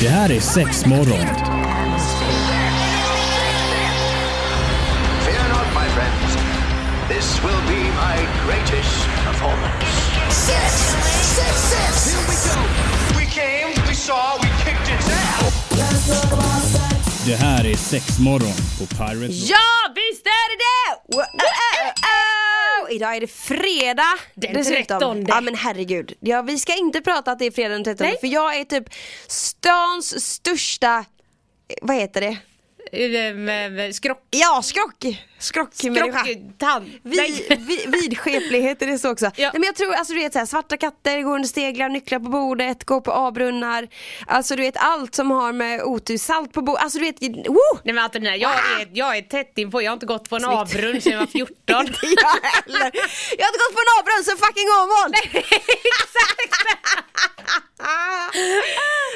Det här är sex morgon. Fear not, my friends. This will be my greatest performance. Six, six, six. Here we go. We came, we saw, we kicked it down! Det här är sex morgon på Pirate Rock. Ja, visst är det det! Idag är det fredag Den dessutom. 13. Ja men herregud. Ja, vi ska inte prata att det är fredag den 13 Nej. för jag är typ stans största, eh, vad heter det? Skrock... Ja, skrock! Skrockmänniska. Vi, vi, vidskeplighet är det så också. Ja. Nej, men jag tror, alltså du vet så här, svarta katter, går under steglar, nycklar på bordet, går på A-brunnar. Alltså du vet allt som har med otur, salt på bordet, alltså du vet, woo! Nej men Antonina, jag är, jag är tätt inpå, jag har inte gått på en Snyggt. avbrunn sedan jag var 14. Inte jag heller. Jag har inte gått på en A-brunn sen fucking Åmål!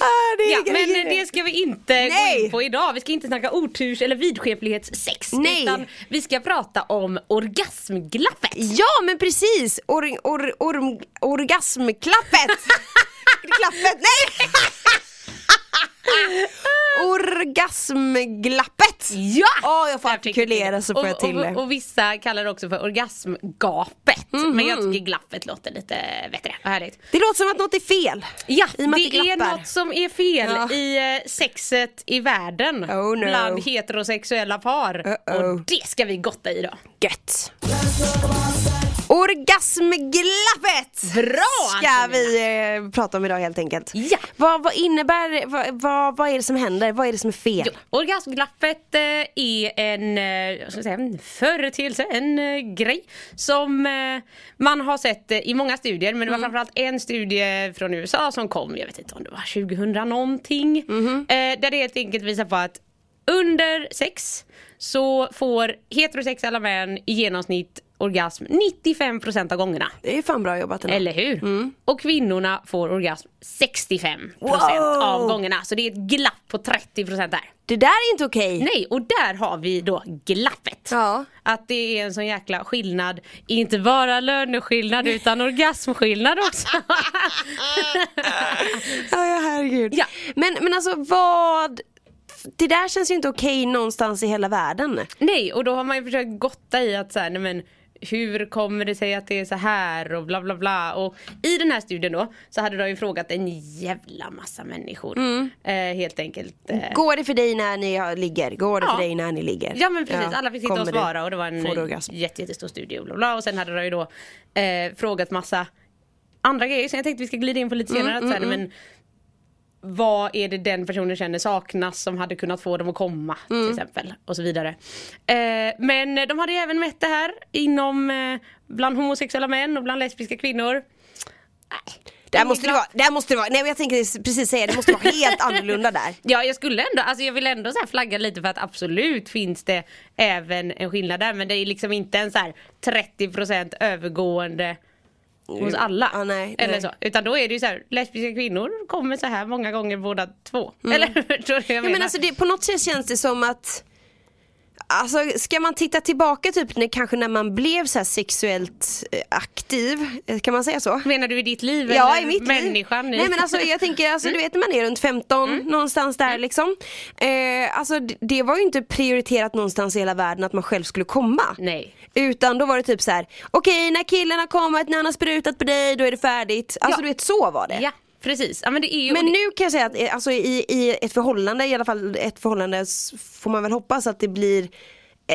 ah, det Ja, men grejer. det ska vi inte Nej. gå in på idag. Vi ska inte snacka oturs eller vidskeplighetssex. Nej. Utan vi ska prata om orgasmglappet. Ja men precis! Or, or, or, orgasmklappet! Klappet, nej! Orgasmglappet! Ja! Åh jag får artikulera så får och, jag till och, det. och vissa kallar det också för orgasmgapet. Mhm. Men jag tycker glappet låter lite bättre och härligt. Det låter som att något är fel. Ja, och det det är något som är fel Ja. i eh, sexet i världen Oh, no. bland heterosexuella par. Uh-oh. Och det ska vi gotta i idag. Gött! Orgasmglappet! Bra, Ska vi eh, prata om idag helt enkelt. Ja. Vad, vad innebär, vad, vad, vad är det som händer? Vad är det som är fel? Jo, orgasmglappet eh, är en, eh, vad ska jag säga, en företeelse, en eh, grej som eh, man har sett eh, i många studier men det var framförallt en studie från USA som kom, jag vet inte om det var 2000 någonting. Eh, där det helt enkelt visar på att under sex så får heterosexuella män i genomsnitt orgasm 95% av gångerna. Det är fan bra jobbat ändå. Eller hur? Och kvinnorna får orgasm 65% Wow! av gångerna. Så det är ett glapp på 30% där. Det där är inte okej. Nej, och där har vi då glappet. Ja. Att det är en sån jäkla skillnad, inte bara löneskillnad utan orgasmskillnad också. Ja, ja herregud. Ja. Men, men alltså vad, det där känns ju inte okej någonstans i hela världen. nej, och då har man ju försökt gotta i att så här, nej men hur kommer det sig att det är så här och bla bla bla. Och i den här studien då så hade de ju frågat en jävla massa människor. Eh, helt enkelt. Eh, Går det för dig när ni ligger? Går det Ja. för dig när ni ligger? Ja men precis, alla fick sitta Kommer och svara och det var en jätte, jättestor studie och bla bla och sen hade de ju då eh, frågat massa andra grejer som jag tänkte vi ska glida in på lite senare. att så här, men, vad är det den personen känner saknas som hade kunnat få dem att komma till exempel och så vidare. Eh, men de hade ju även mätt det här inom eh, bland homosexuella män och bland lesbiska kvinnor. Där måste det vara, där måste det vara, nej men jag tänker precis säga det måste vara helt annorlunda där. Ja jag skulle ändå, alltså jag vill ändå så här flagga lite för att absolut finns det även en skillnad där men det är liksom inte en så här 30% övergående hos alla. Ja, nej, eller nej. så. Utan då är det ju så här, lesbiska kvinnor kommer så här många gånger båda två. Eller förstår du jag Ja, menar? men alltså det, på något sätt känns det som att Alltså ska man titta tillbaka typ när, kanske när man blev så sexuellt eh, aktiv, eh, kan man säga så? Menar du i ditt liv Ja, eller i mitt människan? liv. Nej men alltså jag tänker, alltså, du vet när man är runt 15, någonstans där liksom. Eh, alltså det, var ju inte prioriterat någonstans i hela världen att man själv skulle komma. Nej. Utan då var det typ så här: okej när killen har kommit, när han har sprutat på dig, då är det färdigt. Alltså Ja. du vet, så var det. Ja precis, ja men det är ju Men det, nu kan jag säga att eh, alltså, i, i ett förhållande, i alla fall ett förhållande, får man väl hoppas att det blir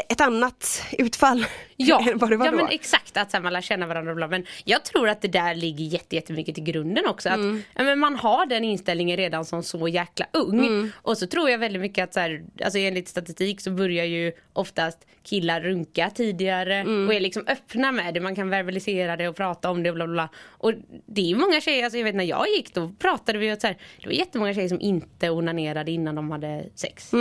ett annat utfall Ja, än vad det var ja då. men exakt att man lär känna varandra bla, men jag tror att det där ligger jätte, jättemycket till grunden också. Att Mm. men man har den inställningen redan som så jäkla ung. Mm. Och så tror jag väldigt mycket att så här, alltså enligt statistik så börjar ju oftast killar runka tidigare Mm. och är liksom öppna med det. Man kan verbalisera det och prata om det bla bla. bla. Och det är många tjejer, alltså jag vet när jag gick då pratade vi att så här, det var jättemånga tjejer som inte onanerade innan de hade sex.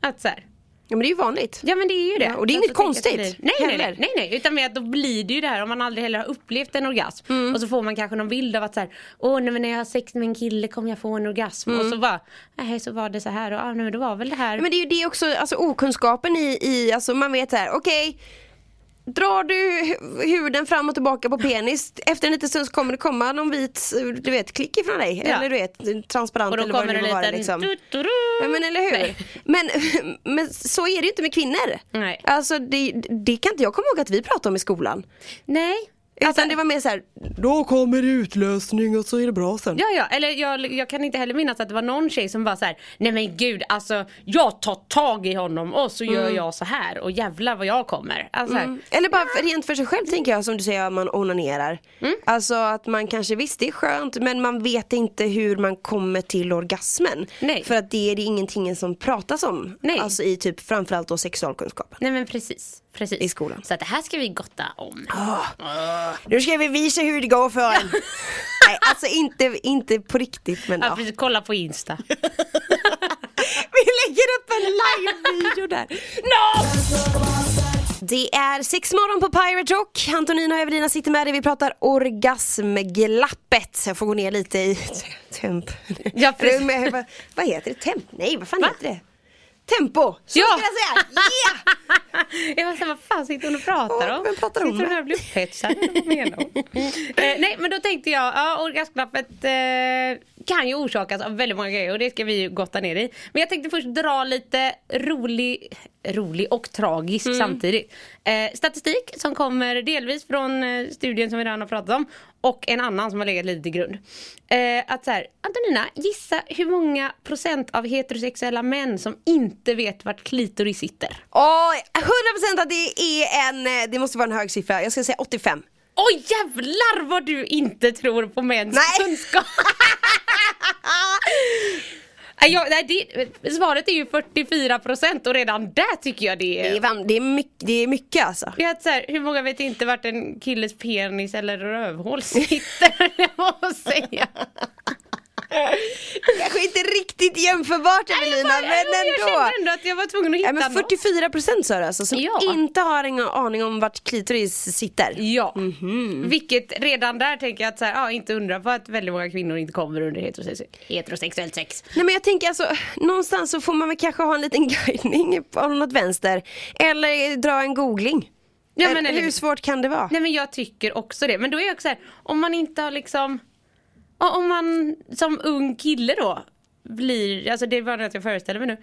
Att så här, Ja men det är ju vanligt. Ja men det är ju det. Ja, och det är inget konstigt blir- Nej, nej, nej, nej, nej, utan med att då blir det ju det här om man aldrig heller har upplevt en orgasm. Mm. Och så får man kanske någon bild av att så här, åh nej men när jag har sex med en kille kommer jag få en orgasm. Och så bara, nej så var det så här och ah, nej men det var väl det här. Men det är ju det också, alltså okunskapen i, i alltså man vet så här, okej drar du hu- huden fram och tillbaka på penis, efter en liten stund så kommer det komma någon vit, du vet, klick ifrån dig. Ja. Eller du vet, transparent eller vad det nu vara liten... liksom. du, du, du. Ja men eller hur. Men, men så är det ju inte med kvinnor. Nej. Alltså det, det kan inte jag komma ihåg att vi pratade om i skolan. Nej. Utan Alltså- det var mer så här, då kommer utlösning och så är det bra sen. Ja, ja, eller jag, jag kan inte heller minnas att det var någon tjej som bara så här: nej men gud alltså jag tar tag i honom och så gör jag så här och jävlar vad jag kommer. Alltså, Mm. Eller bara för, rent för sig själv tänker jag som du säger man onanerar. Mm. Alltså att man kanske visst det är skönt men man vet inte hur man kommer till orgasmen. Nej. För att det är det ingenting som pratas om. Nej. Alltså i typ framförallt då sexualkunskapen. Nej men precis. Precis. I skolan. Så att det här ska vi gotta om. Nu ska vi visa hur det går för en. Nej alltså inte, inte på riktigt men Ja, ja. precis, kolla på Insta. Vi lägger upp en live-video där. No! Det är sex morgon på Pirate Rock. Antonina och Evelina sitter med dig. Vi pratar orgasmglappet. Jag får gå ner lite i temp. Ja, vad, vad heter det? Temp? Nej, vad fan Va? heter det? Tempo! Så Ja. ska jag säga! Yeah! Jag var såhär, vad fan sitter hon och pratar om? vem pratar hon sitter hon här och blir upphetsad eh, nej men då tänkte jag, ja orgasmklappet eh, kan ju orsakas av väldigt många grejer och det ska vi ju gotta ner i. Men jag tänkte först dra lite rolig, rolig och tragisk Mm. samtidigt. Eh, statistik som kommer delvis från eh, studien som vi redan har pratat om och en annan som har legat lite till grund. Eh, att så här, Antonina, gissa hur många procent av heterosexuella män som inte vet vart klitoris sitter? Oj, 100% att det är en, eh, det måste vara en hög siffra. Jag ska säga 85. Oj jävlar vad du inte tror på mäns kunskap! Jag, nej, det, svaret är ju 44% och redan där tycker jag det Det är... är, van- det är, mycket, det är mycket alltså. Det är så här, hur många vet inte vart en killes penis eller rövhål sitter? jag måste säga. Kanske inte riktigt jämförbart Evelina, men jag ändå. kände ändå att jag var tvungen att hitta Ja, men något. 44 procent sa du alltså, som Ja. inte har ingen aning om vart klitoris sitter. Ja, Mhm. vilket redan där tänker jag att så här, ja, inte undra på att väldigt många kvinnor inte kommer under heterosex- heterosexuellt sex. Nej men jag tänker alltså, någonstans så får man väl kanske ha en liten guidning på något vänster. Eller dra en googling. Ja, men eller- Hur svårt kan det vara? Nej men jag tycker också det. Men då är jag också så här, om man inte har liksom Om man som ung kille då blir, alltså det bara att jag föreställer mig nu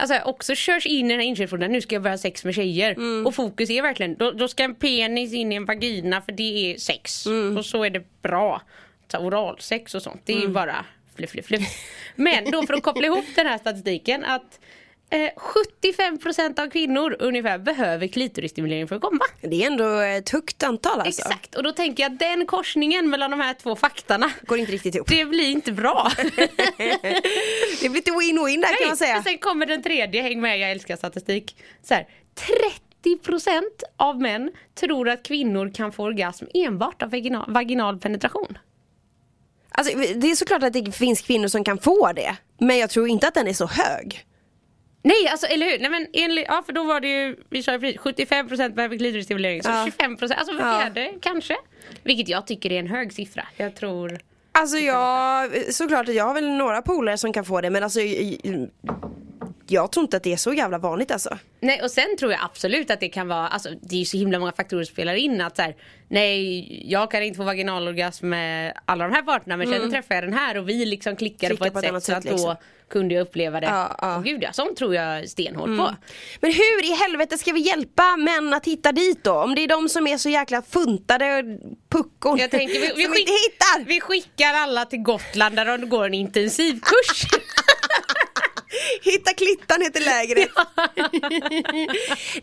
Alltså också körs in i den här inkörsporten, nu ska jag börja ha sex med tjejer Mm. och fokus är verkligen, då, då ska en penis in i en vagina för det är sex Mm. och så är det bra. Så oralsex och sånt, det är Mm. bara fluff, fluff, fluff. Men då för att koppla ihop den här statistiken att eh, 75% av kvinnor ungefär behöver klitorisstimulering för att komma. Det är ändå ett högt antal alltså. Exakt, och då tänker jag att den korsningen mellan de här två faktarna Går inte riktigt ihop. det blir inte bra. Det blir lite win-win där kan man säga. Sen kommer den tredje, häng med jag älskar statistik. Så här, 30% av män tror att kvinnor kan få orgasm enbart av vaginal, vaginal penetration. Alltså, det är såklart att det finns kvinnor som kan få det. Men jag tror inte att den är så hög. Nej, alltså eller hur? Nej, men enligt, ja, för då var det ju, vi sa ju precis, 75% behöver klitorisstimulering, så Ja. 25% alltså var Ja. fjärde kanske. Vilket jag tycker är en hög siffra. Jag tror... Alltså jag, såklart jag har väl några polare som kan få det men alltså jag tror inte att det är så jävla vanligt alltså. Nej och sen tror jag absolut att det kan vara, alltså det är ju så himla många faktorer som spelar in att så här, nej jag kan inte få vaginalorgasm med alla de här parterna men sen träffar jag den här och vi liksom klickade Klickar på ett, annat sätt så att liksom. då kunde jag uppleva det. Ja, ja. Och gud ja, sånt tror jag stenhårt på. Men hur i helvete ska vi hjälpa män att hitta dit då? Om det är de som är så jäkla funtade puckon Jag tänker vi, vi, som skick, inte hittar. vi skickar alla till Gotland där de går en intensivkurs. Hitta klittan heter lägret.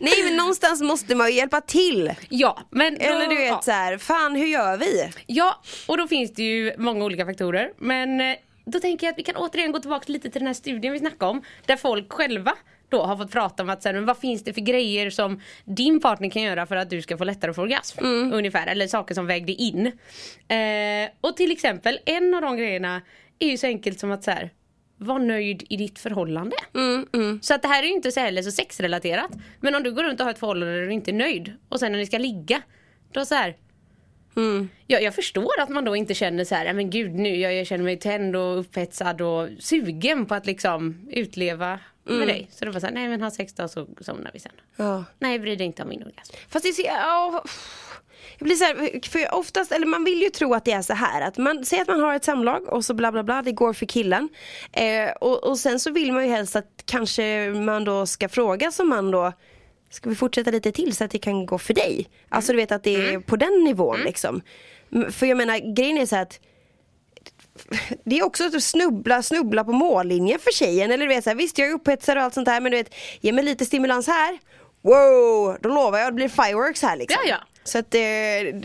Nej men någonstans måste man ju hjälpa till. ja, men då, Eller du vet ja. så här, fan hur gör vi? Ja, och då finns det ju många olika faktorer. Men eh, då tänker jag att vi kan återigen gå tillbaka lite till den här studien vi snackade om. Där folk själva då har fått prata om att så här, men vad finns det för grejer som din partner kan göra för att du ska få lättare att få orgasm. Ungefär, eller saker som vägde in. Eh, och till exempel en av de grejerna är ju så enkelt som att så här, var nöjd i ditt förhållande. Så att det här är ju inte så heller så sexrelaterat. Men om du går runt och har ett förhållande där du inte är nöjd och sen när ni ska ligga, då så här Ja, jag förstår att man då inte känner så här, "Nej, men gud nu, jag, jag känner mig tänd och upphetsad och sugen på att liksom utleva med dig. Så då var så här, nej men ha sex då så somnar vi sen. Ja. Nej bry dig inte om min orgasm. Fast det är så, ja, jag blir så här, för oftast, eller man vill ju tro att det är så här att man säger att man har ett samlag och så bla bla bla, det går för killen. Eh, och, och sen så vill man ju helst att kanske man då ska fråga som man då Ska vi fortsätta lite till så att det kan gå för dig? Alltså du vet att det är på den nivån liksom. M- För jag menar grejen är så här att det är också att snubbla, snubbla på mållinjen för tjejen. Eller du vet så här, visst jag är upphetsad och allt sånt där men du vet, ge mig lite stimulans här. Wow, då lovar jag det blir fireworks här liksom. Ja, ja. Så att eh,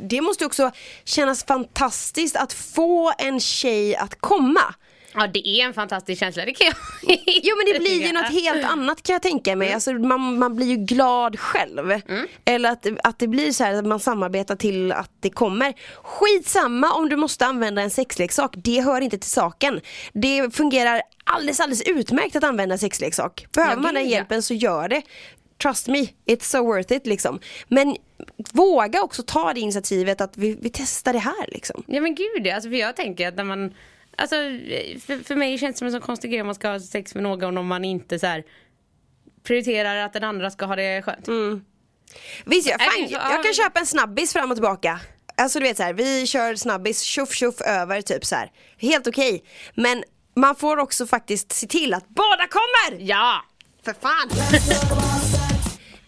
det måste också kännas fantastiskt att få en tjej att komma. Ja det är en fantastisk känsla, det kan jag Jo men det blir ju något helt annat kan jag tänka mig. Alltså, man, man blir ju glad själv. Eller att, att det blir så här att man samarbetar till att det kommer. Skitsamma om du måste använda en sexleksak, det hör inte till saken. Det fungerar alldeles, alldeles utmärkt att använda sexleksak. Behöver Ja, man den hjälpen så gör det. Trust me, it's so worth it liksom. Men våga också ta det initiativet att vi, vi testar det här liksom. Ja men gud alltså, för jag tänker att när man Alltså för, för mig känns det som en sån konstig grej om man ska ha sex med någon om man inte så här prioriterar att den andra ska ha det skönt. Visst, jag, Nej, fan, jag kan köpa en snabbis fram och tillbaka. Alltså du vet så här, vi kör snabbis tjoff tjoff över typ så här. Helt okej. Men man får också faktiskt se till att båda kommer! Ja! För fan!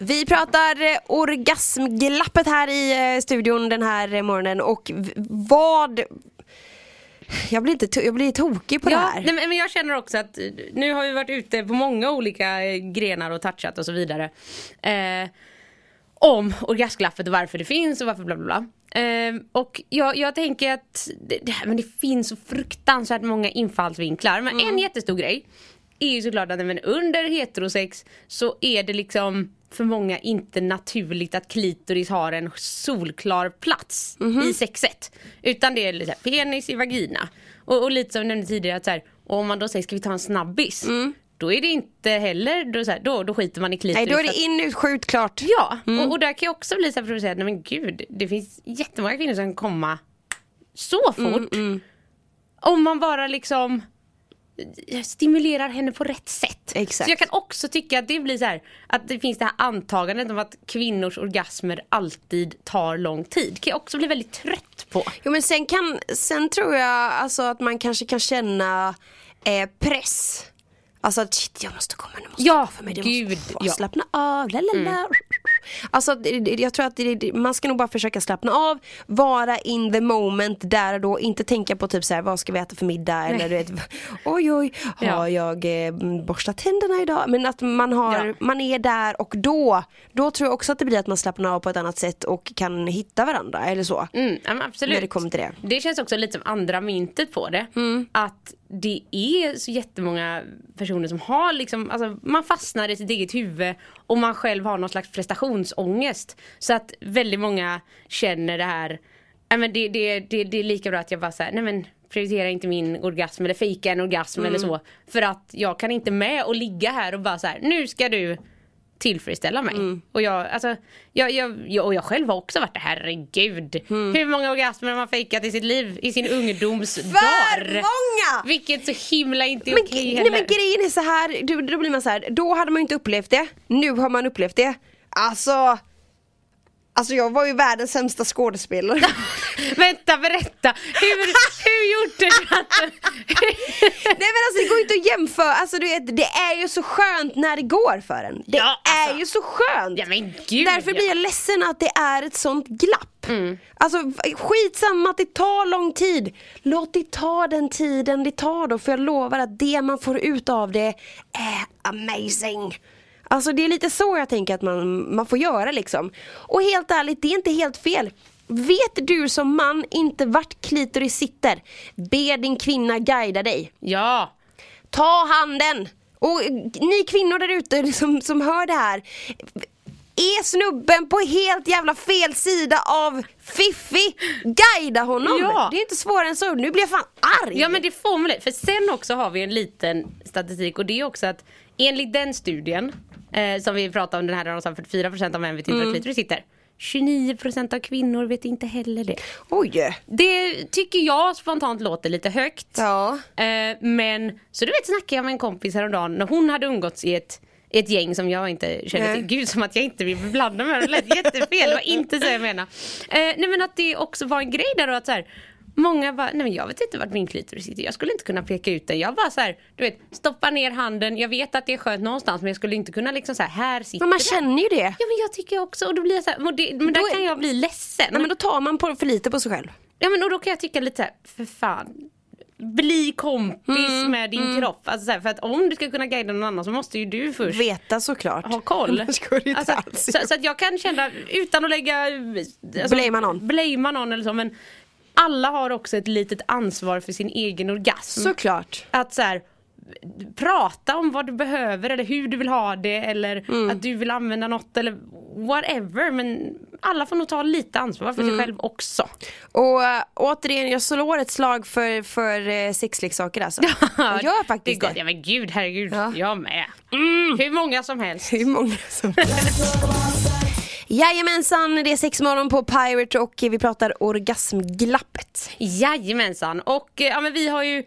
Vi pratar eh, orgasmglappet här i eh, studion den här eh, morgonen och vad jag blir, inte jag blir tokig på det Ja, här. nej, men jag känner också att nu har vi varit ute på många olika grenar och touchat och så vidare. Eh, om orgasmglappet och varför det finns och varför bla bla bla. Eh, och jag, jag tänker att det, det, men det finns så fruktansvärt många infallsvinklar. Men en jättestor grej är ju såklart att men under heterosex så är det liksom för många inte naturligt att klitoris har en solklar plats i sexet. Utan det är lite penis i vagina. Och, och lite som jag nämnde tidigare att så här, om man då säger ska vi ta en snabbis? Då är det inte heller, då, här, då, då skiter man i klitoris. Nej då är det in ut skjut klart. Ja, och, och där kan jag också bli så här provocerad, nej men gud, det finns jättemånga kvinnor som kan komma så fort. Om man bara liksom stimulerar henne på rätt sätt. Exakt. Så jag kan också tycka att det blir så här, att det finns det här antagandet om att kvinnors orgasmer alltid tar lång tid. Kan jag också bli väldigt trött på. Jo men sen kan, sen tror jag alltså att man kanske kan känna eh, press. Alltså att shit jag måste komma nu, måste Ja, för mig, det gud, måste ja. slappna av, la la la. Alltså jag tror att det, man ska nog bara försöka slappna av, vara in the moment där och då, inte tänka på typ så här, vad ska vi äta för middag eller du vet, oj oj, har Ja. jag eh, borstat tänderna idag? Men att man har, Ja. man är där och då, då tror jag också att det blir att man slappnar av på ett annat sätt och kan hitta varandra eller så. Mm, absolut. När det kommer till det. Det känns också lite som andra myntet på det. Att det är så jättemånga personer som har liksom, alltså man fastnar i sitt eget huvud och man själv har någon slags prestationsångest. Så att väldigt många känner det här, nej men det, det, det, det är lika bra att jag bara säger nej men prioritera inte min orgasm eller fejka en orgasm eller så. För att jag kan inte med och ligga här och bara så här, nu ska du tillfredsställa mig. Och jag, alltså, jag, jag, jag, och jag själv har också varit det, herregud. Hur många orgasmer har man fejkat i sitt liv, i sin ungdomsdagar? För många! Vilket så himla inte är Men, okej nej heller. men grejen är så här, då, då blir man så här, då hade man inte upplevt det, nu har man upplevt det. Alltså, alltså jag var ju världens sämsta skådespelare. Vänta, berätta. Hur, hur gjorde du att... Nej men alltså det går ju inte att jämföra, alltså du vet, det är ju så skönt när det går för en. Det Ja, alltså. är ju så skönt. Ja, men gud, Därför ja. blir jag ledsen att det är ett sånt glapp. Mm. Alltså skitsamma att det tar lång tid. Låt det ta den tiden det tar då för jag lovar att det man får ut av det är amazing. Alltså det är lite så jag tänker att man, man får göra liksom. Och helt ärligt, det är inte helt fel. Vet du som man inte vart klitoris sitter, be din kvinna guida dig. Ja. Ta handen! Och ni kvinnor där ute som, som hör det här Är snubben på helt jävla fel sida av Fiffi? Guida honom! Ja. Det är inte svårare än så, nu blir jag fan arg! Ja men det får man För sen också har vi en liten statistik och det är också att enligt den studien eh, som vi pratade om den här sa 44% av män vid tillfället klitoris sitter. 29% av kvinnor vet inte heller det. Oj. Det tycker jag spontant låter lite högt. Ja. Eh, men så du vet snackade jag med en kompis häromdagen när hon hade umgåtts i ett ett gäng som jag inte känner Nej. till. Gud som att jag inte vill blanda mig. Det lät jättefel. Det var inte så jag menade. Eh, nej men att det också var en grej där då att så här, Många bara, nej men jag vet inte vart min klitoris sitter. Jag skulle inte kunna peka ut den. Jag bara så här, du vet, stoppa ner handen. Jag vet att det är skönt någonstans men jag skulle inte kunna liksom så här, här sitter Men man känner ju det. Ja men jag tycker också och då blir jag så här, men, det, men Då där är- kan jag bli ledsen. Nej, men då tar man på, för lite på sig själv. Ja men och då kan jag tycka lite så här, för fan. Bli kompis Mm, med din kropp. Alltså så här, för att om du ska kunna guida någon annan så måste ju du först Veta såklart. ha koll. Alltså, så, så att jag kan känna, utan att lägga... Alltså, Blamea någon. Blamea någon eller så men alla har också ett litet ansvar för sin egen orgasm. Såklart. Att så här, prata om vad du behöver eller hur du vill ha det eller Mm. att du vill använda något eller whatever. Men alla får nog ta lite ansvar för Mm. sig själv också. Och äh, återigen, jag slår ett slag för, för äh, sexleksaker alltså. jag gör faktiskt det. är det. Ja men gud, herregud. Ja. Jag med. Mm. Hur många som helst. Hur många som Jajamensan, det är sex morgon på Pirate och vi pratar orgasmglappet. Jajamensan. Och eh, ja, men vi har ju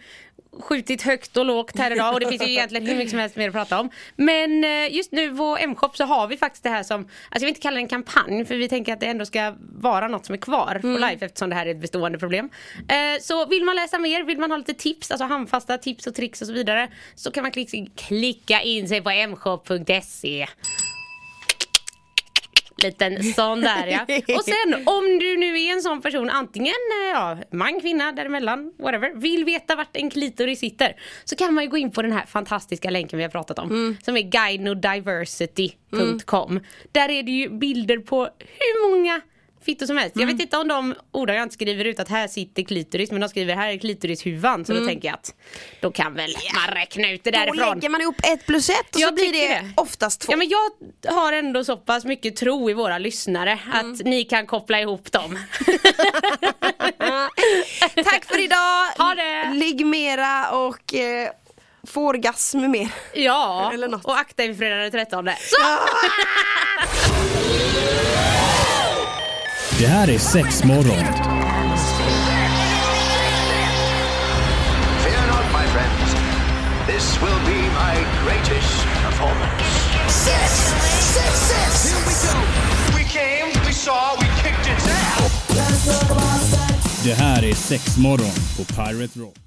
skjutit högt och lågt här idag och det finns ju egentligen hur mycket som helst mer att prata om. Men eh, just nu på M-shop så har vi faktiskt det här som, alltså jag vill inte kalla det en kampanj för vi tänker att det ändå ska vara något som är kvar på live eftersom det här är ett bestående problem. Eh, Så vill man läsa mer, vill man ha lite tips, alltså handfasta tips och tricks och så vidare så kan man klicka, klicka in sig på mshop.se Liten sån där ja. Och sen om du nu är en sån person, antingen eh, ja, man, kvinna, däremellan, whatever, vill veta vart en klitoris sitter. Så kan man ju gå in på den här fantastiska länken vi har pratat om. Som är guidnodiversity.com. Där är det ju bilder på hur många fittor som helst. Jag vet inte om de ordagrant skriver ut att här sitter klitoris men de skriver här är klitorishuvan. Så då tänker jag att då kan väl man räkna ut det Då därifrån. lägger man ihop ett plus ett och så Jag blir det, det. oftast två. Ja men jag har ändå så pass mycket tro i våra lyssnare att ni kan koppla ihop dem. Tack för idag! Ha det! Ligg mera och eh, få orgasm mer. ja, och akta för fredag den 13. Så! Det här är sex morgon. Fear not, my friends. This will be my greatest performance. Six, six, six. Here we go. We came, we saw, we kicked its ass. Det här är sex morgon på Pirate Rock.